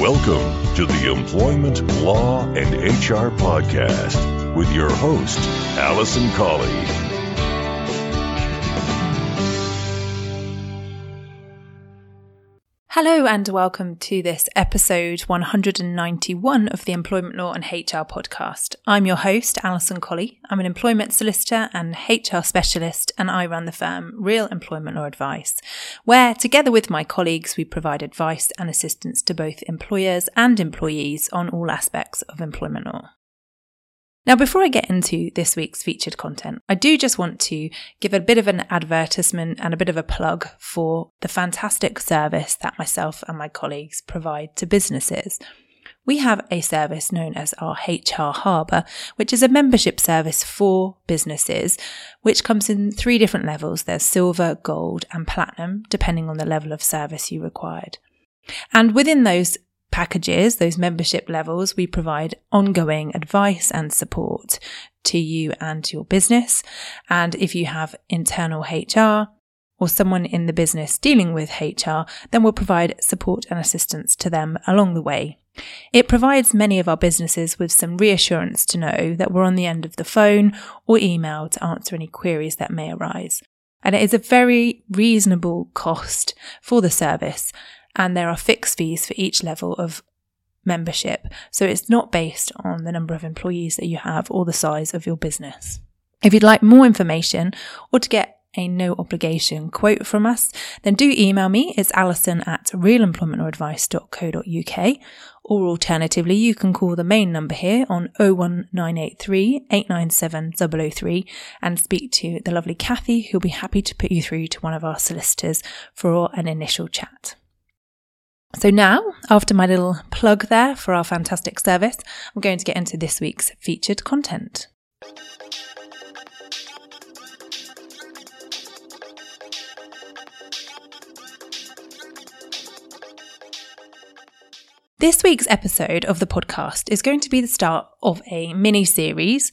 Welcome to the Employment Law and HR Podcast with your host, Alison Colley. Hello and welcome to this episode 191 of the Employment Law and HR podcast. I'm your host, Alison Colley. I'm an employment solicitor and HR specialist, and I run the firm Real Employment Law Advice, where together with my colleagues, we provide advice and assistance to both employers and employees on all aspects of employment law. Now, before I get into this week's featured content, I do just want to give a bit of an advertisement and a bit of a plug for the fantastic service that myself and my colleagues provide to businesses. We have a service known as our HR Harbour, which is a membership service for businesses, which comes in three different levels. There's silver, gold, and platinum, depending on the level of service you required. And within those packages, those membership levels, we provide ongoing advice and support to you and your business. And if you have internal HR or someone in the business dealing with HR, then we'll provide support and assistance to them along the way. It provides many of our businesses with some reassurance to know that we're on the end of the phone or email to answer any queries that may arise. And it is a very reasonable cost for the service and there are fixed fees for each level of membership. So it's not based on the number of employees that you have or the size of your business. If you'd like more information or to get a no obligation quote from us, then do email me. It's alison at realemploymentlawsadvice.co.uk. Or alternatively, you can call the main number here on 01983 897 003 and speak to the lovely Kathy, who'll be happy to put you through to one of our solicitors for an initial chat. So now, after my little plug there for our fantastic service, I'm going to get into this week's featured content. This week's episode of the podcast is going to be the start of a mini series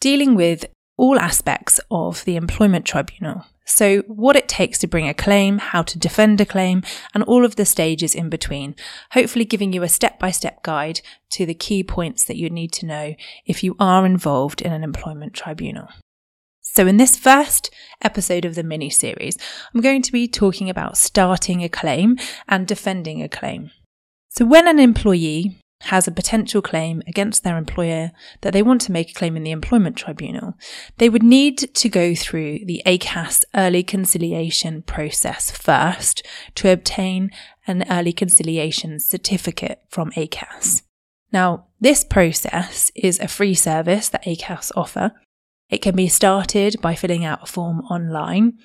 dealing with all aspects of the employment tribunal. So, what it takes to bring a claim, how to defend a claim, and all of the stages in between, hopefully giving you a step by step guide to the key points that you need to know if you are involved in an employment tribunal. So, in this first episode of the mini series, I'm going to be talking about starting a claim and defending a claim. So, when an employee has a potential claim against their employer that they want to make a claim in the employment tribunal, they would need to go through the ACAS early conciliation process first to obtain an early conciliation certificate from ACAS. Now, this process is a free service that ACAS offer. It can be started by filling out a form online,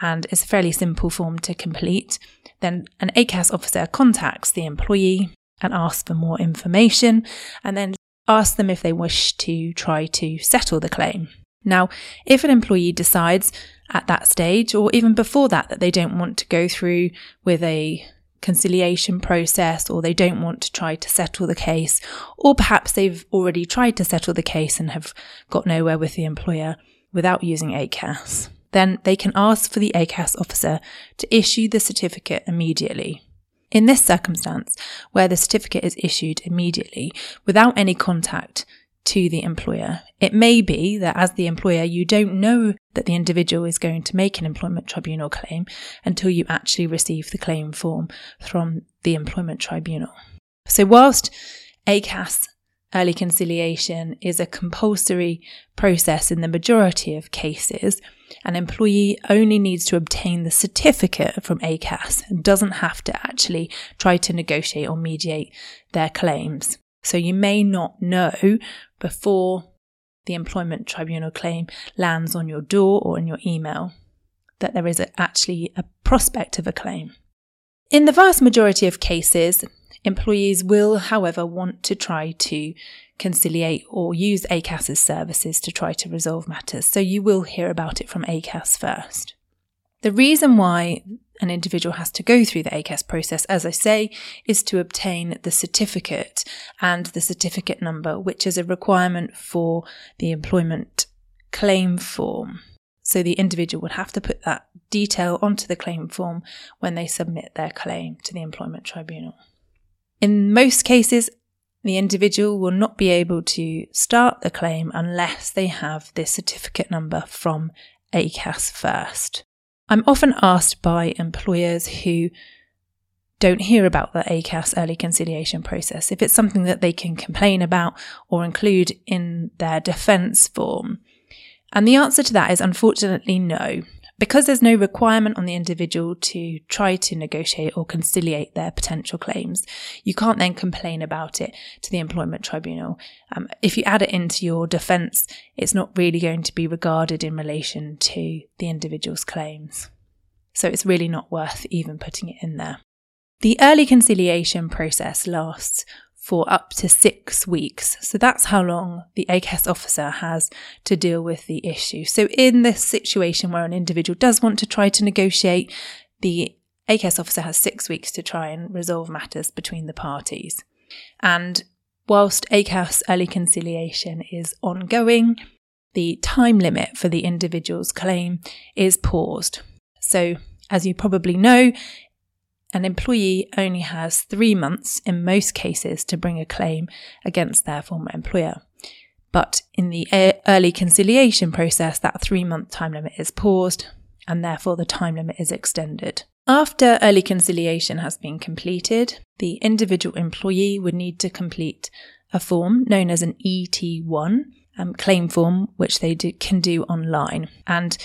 and it's a fairly simple form to complete. Then an ACAS officer contacts the employee and ask for more information and then ask them if they wish to try to settle the claim. Now, if an employee decides at that stage or even before that that they don't want to go through with a conciliation process or they don't want to try to settle the case, or perhaps they've already tried to settle the case and have got nowhere with the employer without using ACAS, then they can ask for the ACAS officer to issue the certificate immediately. In this circumstance, where the certificate is issued immediately without any contact to the employer, it may be that as the employer, you don't know that the individual is going to make an employment tribunal claim until you actually receive the claim form from the employment tribunal. So, whilst ACAS early conciliation is a compulsory process in the majority of cases, an employee only needs to obtain the certificate from ACAS and doesn't have to actually try to negotiate or mediate their claims. So you may not know before the employment tribunal claim lands on your door or in your email that there is a, actually a prospect of a claim. In the vast majority of cases, Employees will, however, want to try to conciliate or use ACAS's services to try to resolve matters, so you will hear about it from ACAS first. The reason why an individual has to go through the ACAS process, as I say, is to obtain the certificate and the certificate number, which is a requirement for the employment claim form. So the individual would have to put that detail onto the claim form when they submit their claim to the employment tribunal. In most cases, the individual will not be able to start the claim unless they have this certificate number from ACAS first. I'm often asked by employers who don't hear about the ACAS early conciliation process if it's something that they can complain about or include in their defence form. And the answer to that is unfortunately no. Because there's no requirement on the individual to try to negotiate or conciliate their potential claims, you can't then complain about it to the employment tribunal. Um, if you add it into your defence, it's not really going to be regarded in relation to the individual's claims. So it's really not worth even putting it in there. The early conciliation process lasts for up to six weeks. So that's how long the ACAS officer has to deal with the issue. So in this situation where an individual does want to try to negotiate, the ACAS officer has six weeks to try and resolve matters between the parties. And whilst ACAS early conciliation is ongoing, the time limit for the individual's claim is paused. So, as you probably know, an employee only has three months in most cases to bring a claim against their former employer. But in the early conciliation process, that three month time limit is paused and therefore the time limit is extended. After early conciliation has been completed, the individual employee would need to complete a form known as an ET1 um, claim form, which they do, can do online. And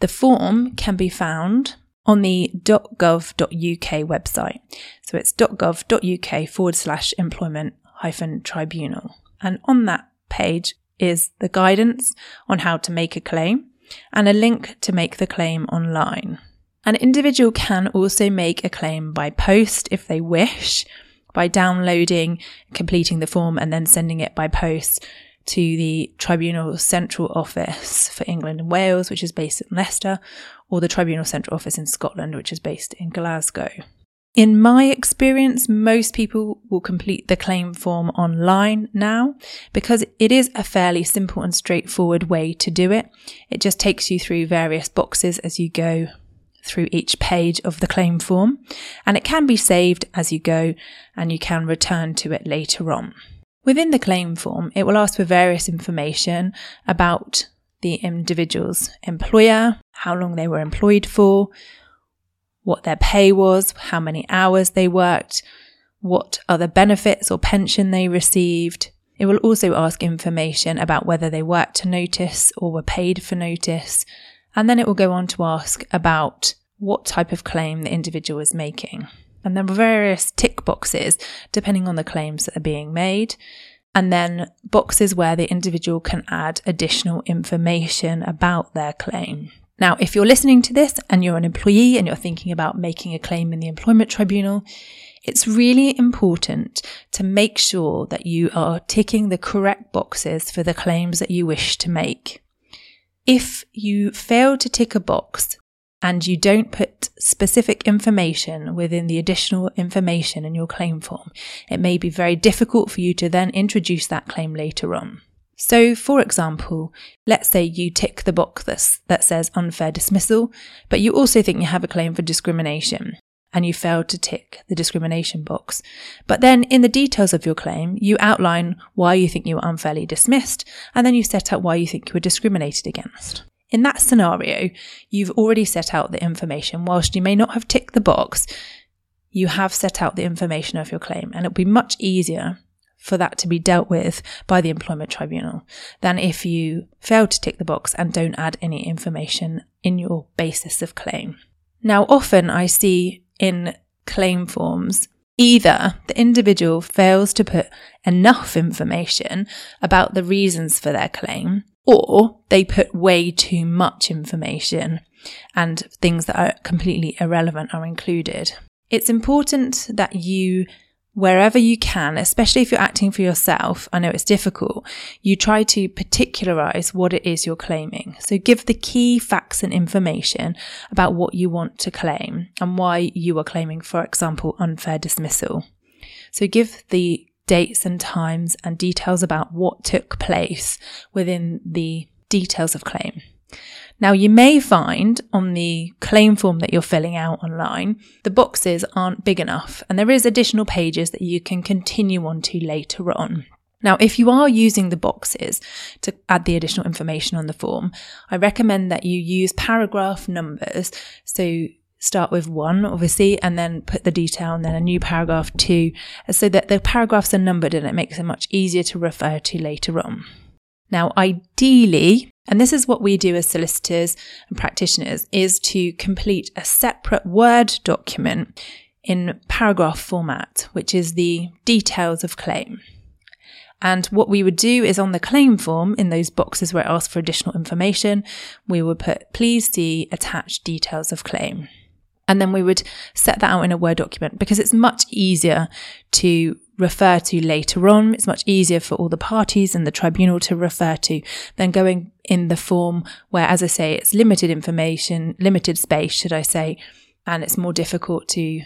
the form can be found on the .gov.uk website. So it's .gov.uk forward slash employment hyphen tribunal. And on that page is the guidance on how to make a claim and a link to make the claim online. An individual can also make a claim by post if they wish, by downloading, completing the form, and then sending it by post to the Tribunal Central Office for England and Wales, which is based in Leicester, or the Tribunal Central Office in Scotland, which is based in Glasgow. In my experience, most people will complete the claim form online now because it is a fairly simple and straightforward way to do it. It just takes you through various boxes as you go through each page of the claim form, and it can be saved as you go and you can return to it later on. Within the claim form, it will ask for various information about the individual's employer, how long they were employed for, what their pay was, how many hours they worked, what other benefits or pension they received. It will also ask information about whether they worked to notice or were paid for notice. And then it will go on to ask about what type of claim the individual is making. And there are various tick boxes depending on the claims that are being made. And then boxes where the individual can add additional information about their claim. Now, if you're listening to this and you're an employee and you're thinking about making a claim in the employment tribunal, it's really important to make sure that you are ticking the correct boxes for the claims that you wish to make. If you fail to tick a box, and you don't put specific information within the additional information in your claim form, it may be very difficult for you to then introduce that claim later on. So, for example, let's say you tick the box that says unfair dismissal, but you also think you have a claim for discrimination and you failed to tick the discrimination box. But then in the details of your claim, you outline why you think you were unfairly dismissed, and then you set out why you think you were discriminated against. In that scenario, you've already set out the information. Whilst you may not have ticked the box, you have set out the information of your claim, and it'll be much easier for that to be dealt with by the employment tribunal than if you fail to tick the box and don't add any information in your basis of claim. Now, often I see in claim forms either the individual fails to put enough information about the reasons for their claim or they put way too much information and things that are completely irrelevant are included. It's important that you, wherever you can, especially if you're acting for yourself, I know it's difficult, you try to particularize what it is you're claiming. So give the key facts and information about what you want to claim and why you are claiming, for example, unfair dismissal. So give the dates and times and details about what took place within the details of claim. Now, you may find on the claim form that you're filling out online, the boxes aren't big enough, and there is additional pages that you can continue on to later on. Now, if you are using the boxes to add the additional information on the form, I recommend that you use paragraph numbers. So start with one, obviously, and then put the detail and then a new paragraph two, so that the paragraphs are numbered and it makes it much easier to refer to later on. Now, ideally, and this is what we do as solicitors and practitioners, is to complete a separate Word document in paragraph format, which is the details of claim. And what we would do is on the claim form, in those boxes where it asks for additional information, we would put, please see attached details of claim. And then we would set that out in a Word document because it's much easier to refer to later on. It's much easier for all the parties and the tribunal to refer to than going in the form where, as I say, it's limited information, limited space, should I say, and it's more difficult to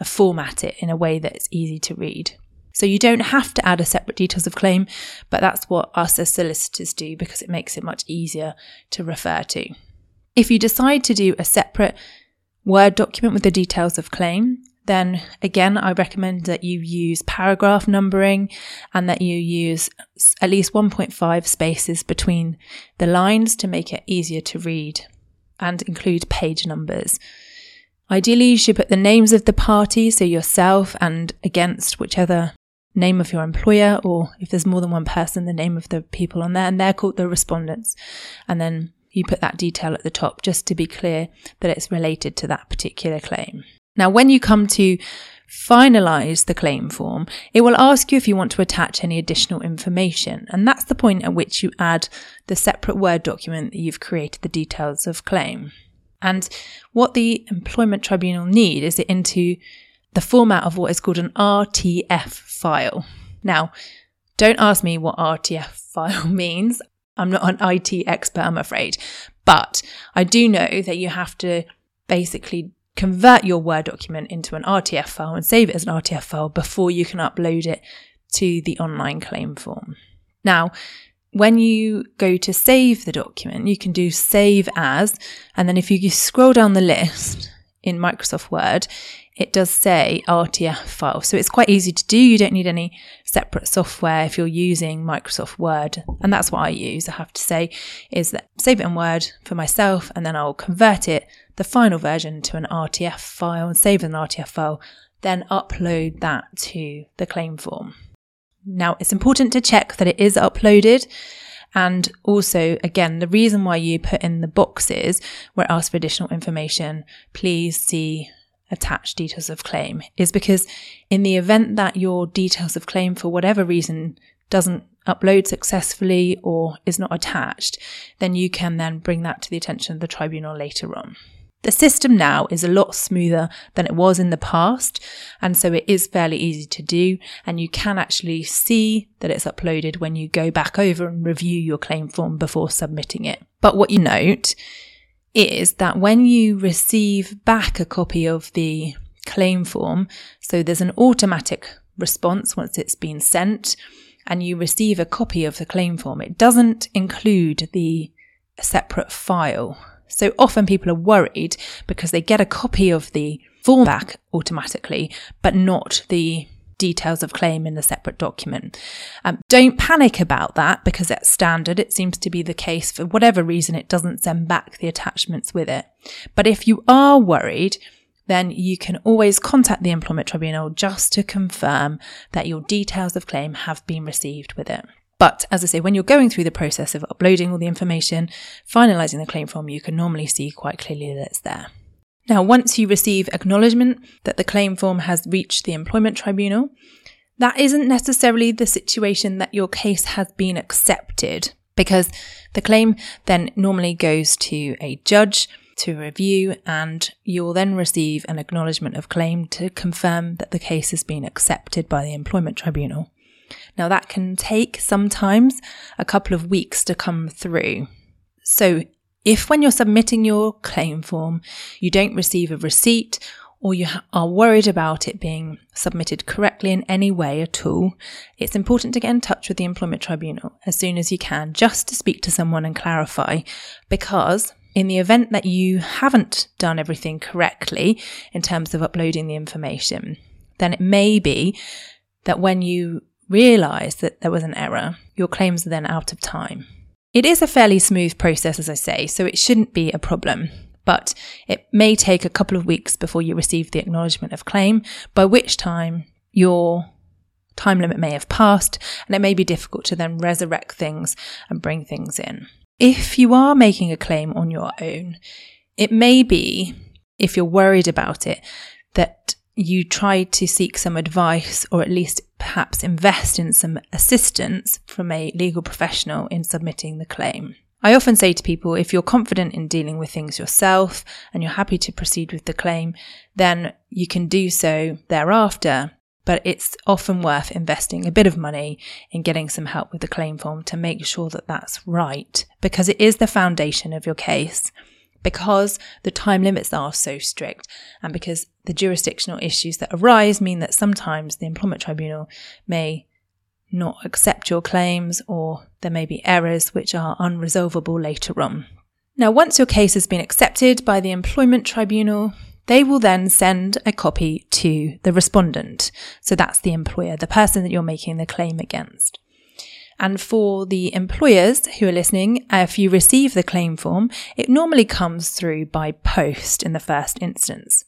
uh, format it in a way that it's easy to read. So you don't have to add a separate details of claim, but that's what us as solicitors do because it makes it much easier to refer to. If you decide to do a separate Word document with the details of claim, then again, I recommend that you use paragraph numbering and that you use at least 1.5 spaces between the lines to make it easier to read and include page numbers. Ideally, you should put the names of the parties, so yourself and against whichever name of your employer, or if there's more than one person, the name of the people on there, and they're called the respondents. And then you put that detail at the top just to be clear that it's related to that particular claim. Now, when you come to finalize the claim form, it will ask you if you want to attach any additional information. And that's the point at which you add the separate Word document that you've created the details of claim. And what the Employment Tribunal need is it into the format of what is called an RTF file. Now, don't ask me what RTF file means. I'm not an IT expert, I'm afraid. But I do know that you have to basically convert your Word document into an RTF file and save it as an RTF file before you can upload it to the online claim form. Now, when you go to save the document, you can do save as, and then if you scroll down the list in Microsoft Word, it does say RTF file. So it's quite easy to do. You don't need any separate software if you're using Microsoft Word. And that's what I use, I have to say, is that save it in Word for myself and then I'll convert it, the final version, to an RTF file and save an RTF file, then upload that to the claim form. Now, it's important to check that it is uploaded. And also, again, the reason why you put in the boxes where it asks for additional information, please see attached details of claim is because in the event that your details of claim for whatever reason doesn't upload successfully or is not attached, then you can then bring that to the attention of the tribunal later on. The system now is a lot smoother than it was in the past, and so it is fairly easy to do, and you can actually see that it's uploaded when you go back over and review your claim form before submitting it. But what you note is that when you receive back a copy of the claim form, so there's an automatic response once it's been sent, and you receive a copy of the claim form, it doesn't include the separate file. So often people are worried because they get a copy of the form back automatically, but not the details of claim in a separate document. Um, don't panic about that because it's standard. It seems to be the case for whatever reason, it doesn't send back the attachments with it. But if you are worried, then you can always contact the Employment Tribunal just to confirm that your details of claim have been received with it. But as I say, when you're going through the process of uploading all the information, finalising the claim form, you can normally see quite clearly that it's there. Now, once you receive acknowledgement that the claim form has reached the employment tribunal, that isn't necessarily the situation that your case has been accepted because the claim then normally goes to a judge to review and you'll then receive an acknowledgement of claim to confirm that the case has been accepted by the employment tribunal. Now that can take sometimes a couple of weeks to come through. So if when you're submitting your claim form, you don't receive a receipt or you are worried about it being submitted correctly in any way at all, it's important to get in touch with the Employment Tribunal as soon as you can just to speak to someone and clarify because in the event that you haven't done everything correctly in terms of uploading the information, then it may be that when you realize that there was an error, your claims are then out of time. It is a fairly smooth process, as I say, so it shouldn't be a problem. But it may take a couple of weeks before you receive the acknowledgement of claim, by which time your time limit may have passed and it may be difficult to then resurrect things and bring things in. If you are making a claim on your own, it may be, if you're worried about it, that you try to seek some advice or at least perhaps invest in some assistance from a legal professional in submitting the claim. I often say to people if you're confident in dealing with things yourself and you're happy to proceed with the claim, then you can do so thereafter but it's often worth investing a bit of money in getting some help with the claim form to make sure that that's right because it is the foundation of your case. Because the time limits are so strict and because the jurisdictional issues that arise mean that sometimes the employment tribunal may not accept your claims or there may be errors which are unresolvable later on. Now, once your case has been accepted by the employment tribunal, they will then send a copy to the respondent. So that's the employer, the person that you're making the claim against. And for the employers who are listening, if you receive the claim form, it normally comes through by post in the first instance.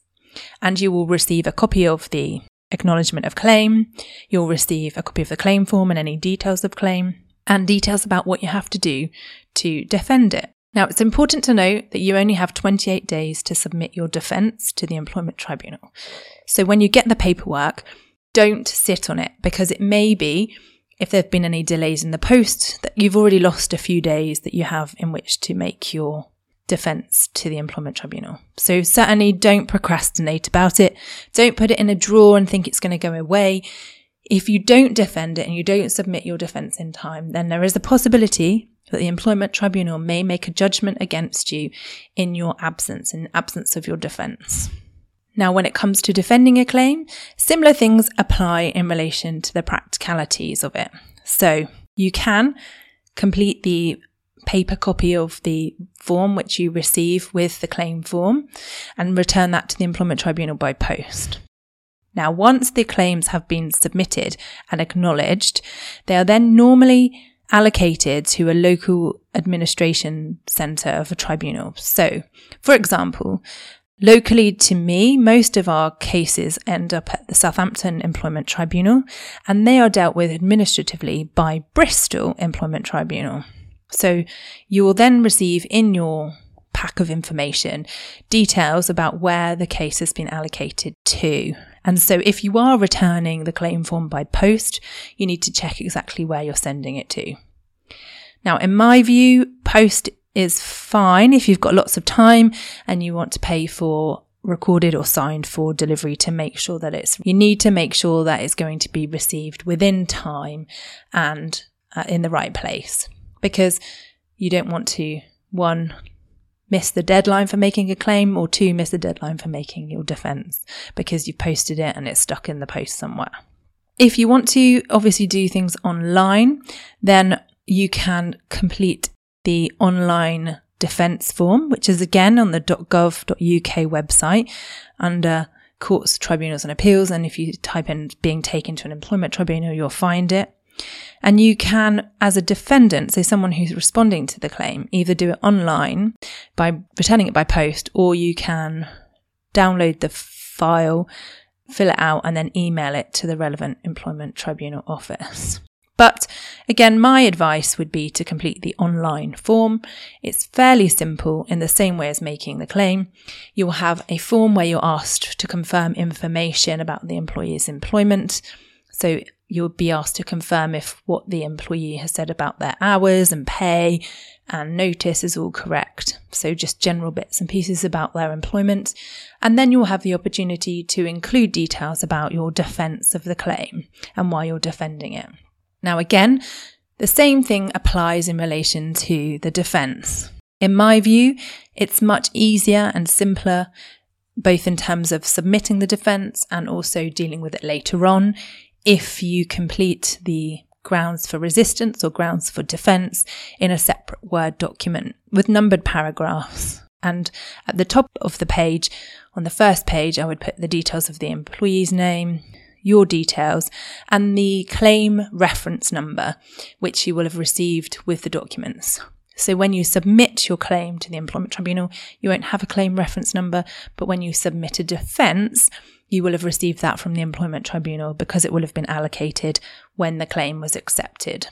And you will receive a copy of the acknowledgement of claim. You'll receive a copy of the claim form and any details of claim and details about what you have to do to defend it. Now, it's important to note that you only have 28 days to submit your defence to the Employment Tribunal. So when you get the paperwork, don't sit on it because it may be, if there have been any delays in the post, that you've already lost a few days that you have in which to make your defence to the Employment Tribunal. So certainly don't procrastinate about it. Don't put it in a drawer and think it's going to go away. If you don't defend it and you don't submit your defence in time, then there is a possibility that the employment tribunal may make a judgment against you in your absence, in absence of your defence. Now, when it comes to defending a claim, similar things apply in relation to the practicalities of it. So you can complete the paper copy of the form which you receive with the claim form and return that to the employment tribunal by post. Now, once the claims have been submitted and acknowledged, they are then normally allocated to a local administration centre of a tribunal. So, for example, locally to me, most of our cases end up at the Southampton Employment Tribunal and they are dealt with administratively by Bristol Employment Tribunal. So you will then receive in your pack of information details about where the case has been allocated to. And so if you are returning the claim form by post, you need to check exactly where you're sending it to. Now, in my view, post is fine if you've got lots of time and you want to pay for recorded or signed for delivery to make sure that it's you need to make sure that it's going to be received within time and uh, in the right place because you don't want to one miss the deadline for making a claim or two, miss the deadline for making your defense because you've posted it and it's stuck in the post somewhere. If you want to obviously do things online, then you can complete the online defence form, which is again on the .gov.uk website under courts, tribunals and appeals. And if you type in being taken to an employment tribunal, you'll find it. And you can, as a defendant, so someone who's responding to the claim, either do it online by returning it by post, or you can download the file, fill it out, and then email it to the relevant employment tribunal office. But again, my advice would be to complete the online form. It's fairly simple in the same way as making the claim. You'll have a form where you're asked to confirm information about the employee's employment. So you'll be asked to confirm if what the employee has said about their hours and pay and notice is all correct. So just general bits and pieces about their employment. And then you'll have the opportunity to include details about your defense of the claim and why you're defending it. Now again, the same thing applies in relation to the defense. In my view, it's much easier and simpler both in terms of submitting the defence and also dealing with it later on. If you complete the grounds for resistance or grounds for defence in a separate Word document with numbered paragraphs. And at the top of the page, on the first page, I would put the details of the employee's name, your details, and the claim reference number, which you will have received with the documents. So when you submit your claim to the Employment Tribunal, you won't have a claim reference number, but when you submit a defence, you will have received that from the Employment Tribunal because it will have been allocated when the claim was accepted.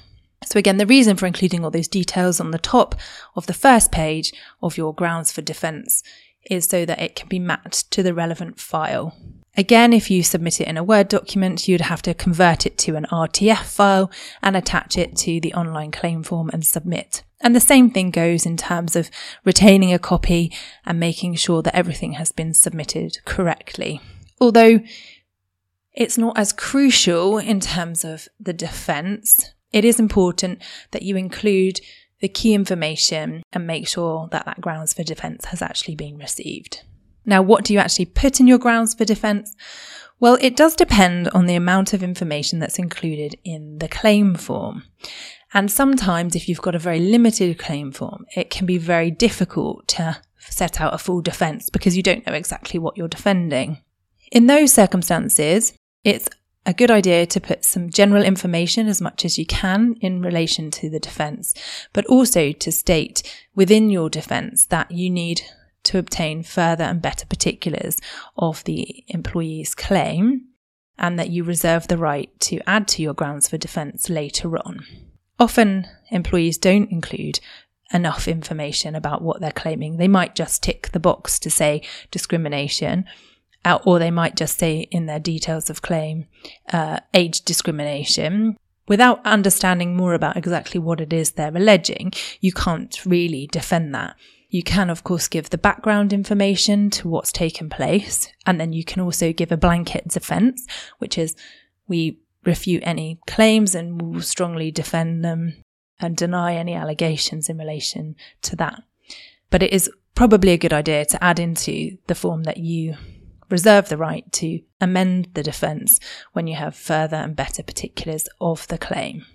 So, again, the reason for including all those details on the top of the first page of your grounds for defence is so that it can be mapped to the relevant file. Again, if you submit it in a Word document, you'd have to convert it to an RTF file and attach it to the online claim form and submit. And the same thing goes in terms of retaining a copy and making sure that everything has been submitted correctly. Although it's not as crucial in terms of the defence, it is important that you include the key information and make sure that that grounds for defence has actually been received. Now, what do you actually put in your grounds for defence? Well, it does depend on the amount of information that's included in the claim form. And sometimes, if you've got a very limited claim form, it can be very difficult to set out a full defence because you don't know exactly what you're defending. In those circumstances, it's a good idea to put some general information as much as you can in relation to the defence, but also to state within your defence that you need to obtain further and better particulars of the employee's claim and that you reserve the right to add to your grounds for defence later on. Often employees don't include enough information about what they're claiming. They might just tick the box to say discrimination or they might just say in their details of claim uh, age discrimination. Without understanding more about exactly what it is they're alleging, you can't really defend that. You can, of course, give the background information to what's taken place, and then you can also give a blanket defense, which is we refute any claims and will strongly defend them and deny any allegations in relation to that. But it is probably a good idea to add into the form that you reserve the right to amend the defence when you have further and better particulars of the claim.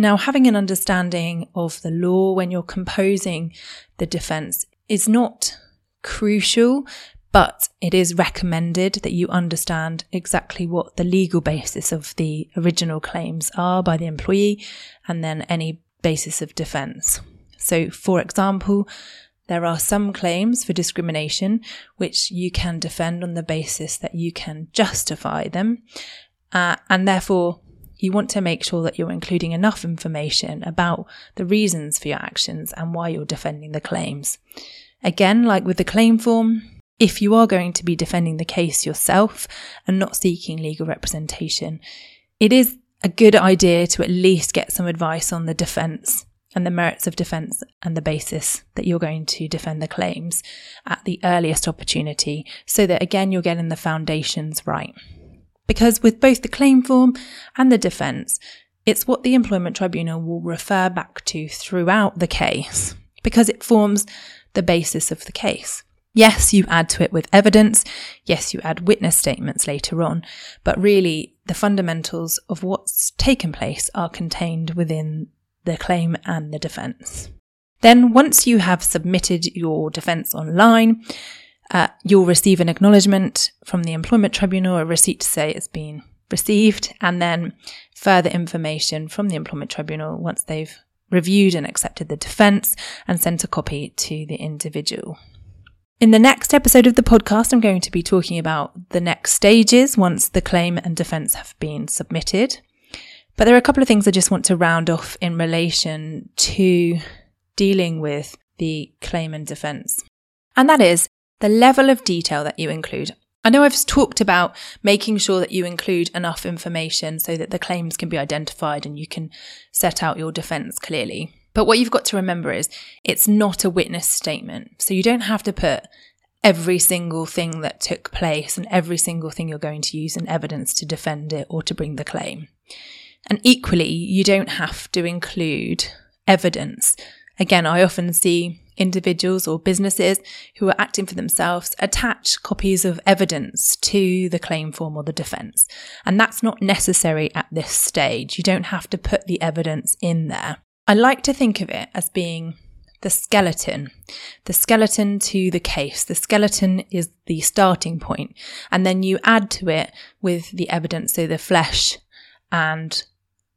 Now, having an understanding of the law when you're composing the defence is not crucial, but it is recommended that you understand exactly what the legal basis of the original claims are by the employee and then any basis of defence. So, for example, there are some claims for discrimination which you can defend on the basis that you can justify them, uh, and therefore you want to make sure that you're including enough information about the reasons for your actions and why you're defending the claims. Again, like with the claim form, if you are going to be defending the case yourself and not seeking legal representation, it is a good idea to at least get some advice on the defence and the merits of defence and the basis that you're going to defend the claims at the earliest opportunity so that again you're getting the foundations right. Because with both the claim form and the defence, it's what the employment tribunal will refer back to throughout the case because it forms the basis of the case. Yes, you add to it with evidence. Yes, you add witness statements later on. But really, the fundamentals of what's taken place are contained within the claim and the defence. Then, once you have submitted your defence online, uh, you'll receive an acknowledgement from the Employment Tribunal, a receipt to say it's been received, and then further information from the Employment Tribunal once they've reviewed and accepted the defence and sent a copy to the individual. In the next episode of the podcast, I'm going to be talking about the next stages once the claim and defence have been submitted. But there are a couple of things I just want to round off in relation to dealing with the claim and defence. And that is the level of detail that you include. I know I've talked about making sure that you include enough information so that the claims can be identified and you can set out your defence clearly. But what you've got to remember is it's not a witness statement. So you don't have to put every single thing that took place and every single thing you're going to use in evidence to defend it or to bring the claim. And equally, you don't have to include evidence. Again, I often see individuals or businesses who are acting for themselves attach copies of evidence to the claim form or the defence. And that's not necessary at this stage. You don't have to put the evidence in there. I like to think of it as being the skeleton, the skeleton to the case. The skeleton is the starting point, and then you add to it with the evidence, so the flesh and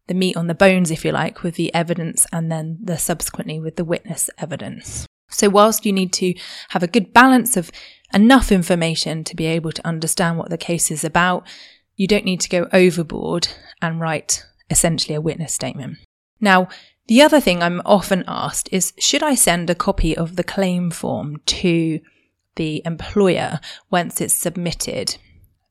the meat on the bones, if you like, with the evidence, and then the subsequently with the witness evidence. So, whilst you need to have a good balance of enough information to be able to understand what the case is about, you don't need to go overboard and write essentially a witness statement. Now, the other thing I'm often asked is should I send a copy of the claim form to the employer once it's submitted?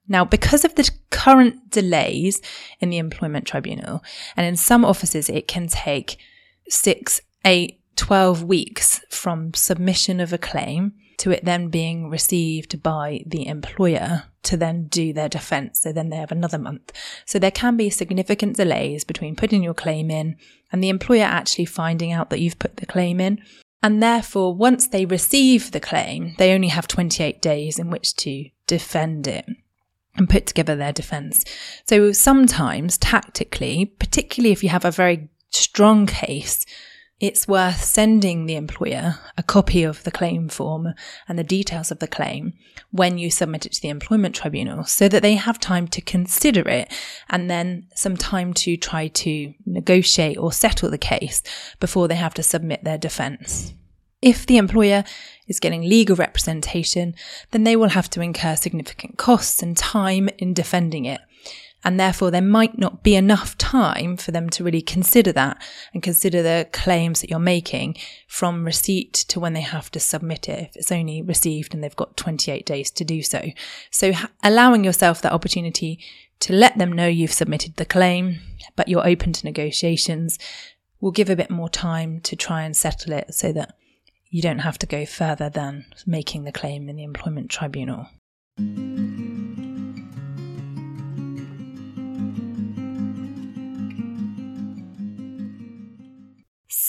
Now, because of the current delays in the employment tribunal, and in some offices it can take six, eight, 12 weeks from submission of a claim to it then being received by the employer to then do their defence. So then they have another month. So there can be significant delays between putting your claim in and the employer actually finding out that you've put the claim in. And therefore, once they receive the claim, they only have 28 days in which to defend it and put together their defence. So sometimes, tactically, particularly if you have a very strong case, it's worth sending the employer a copy of the claim form and the details of the claim when you submit it to the employment tribunal so that they have time to consider it and then some time to try to negotiate or settle the case before they have to submit their defence. If the employer is getting legal representation, then they will have to incur significant costs and time in defending it and therefore, there might not be enough time for them to really consider that and consider the claims that you're making from receipt to when they have to submit it if it's only received and they've got 28 days to do so. So, allowing yourself that opportunity to let them know you've submitted the claim, but you're open to negotiations will give a bit more time to try and settle it so that you don't have to go further than making the claim in the employment tribunal.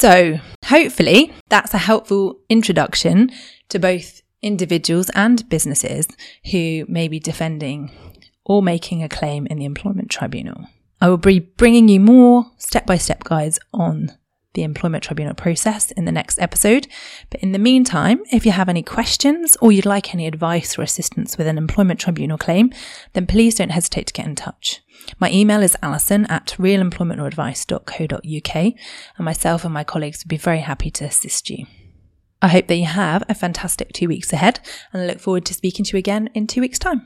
So, hopefully, that's a helpful introduction to both individuals and businesses who may be defending or making a claim in the employment tribunal. I will be bringing you more step by step guides on the employment tribunal process in the next episode. But in the meantime, if you have any questions or you'd like any advice or assistance with an employment tribunal claim, then please don't hesitate to get in touch. My email is alison at realemploymentlawadvice.co.uk and myself and my colleagues would be very happy to assist you. I hope that you have a fantastic two weeks ahead and I look forward to speaking to you again in two weeks' time.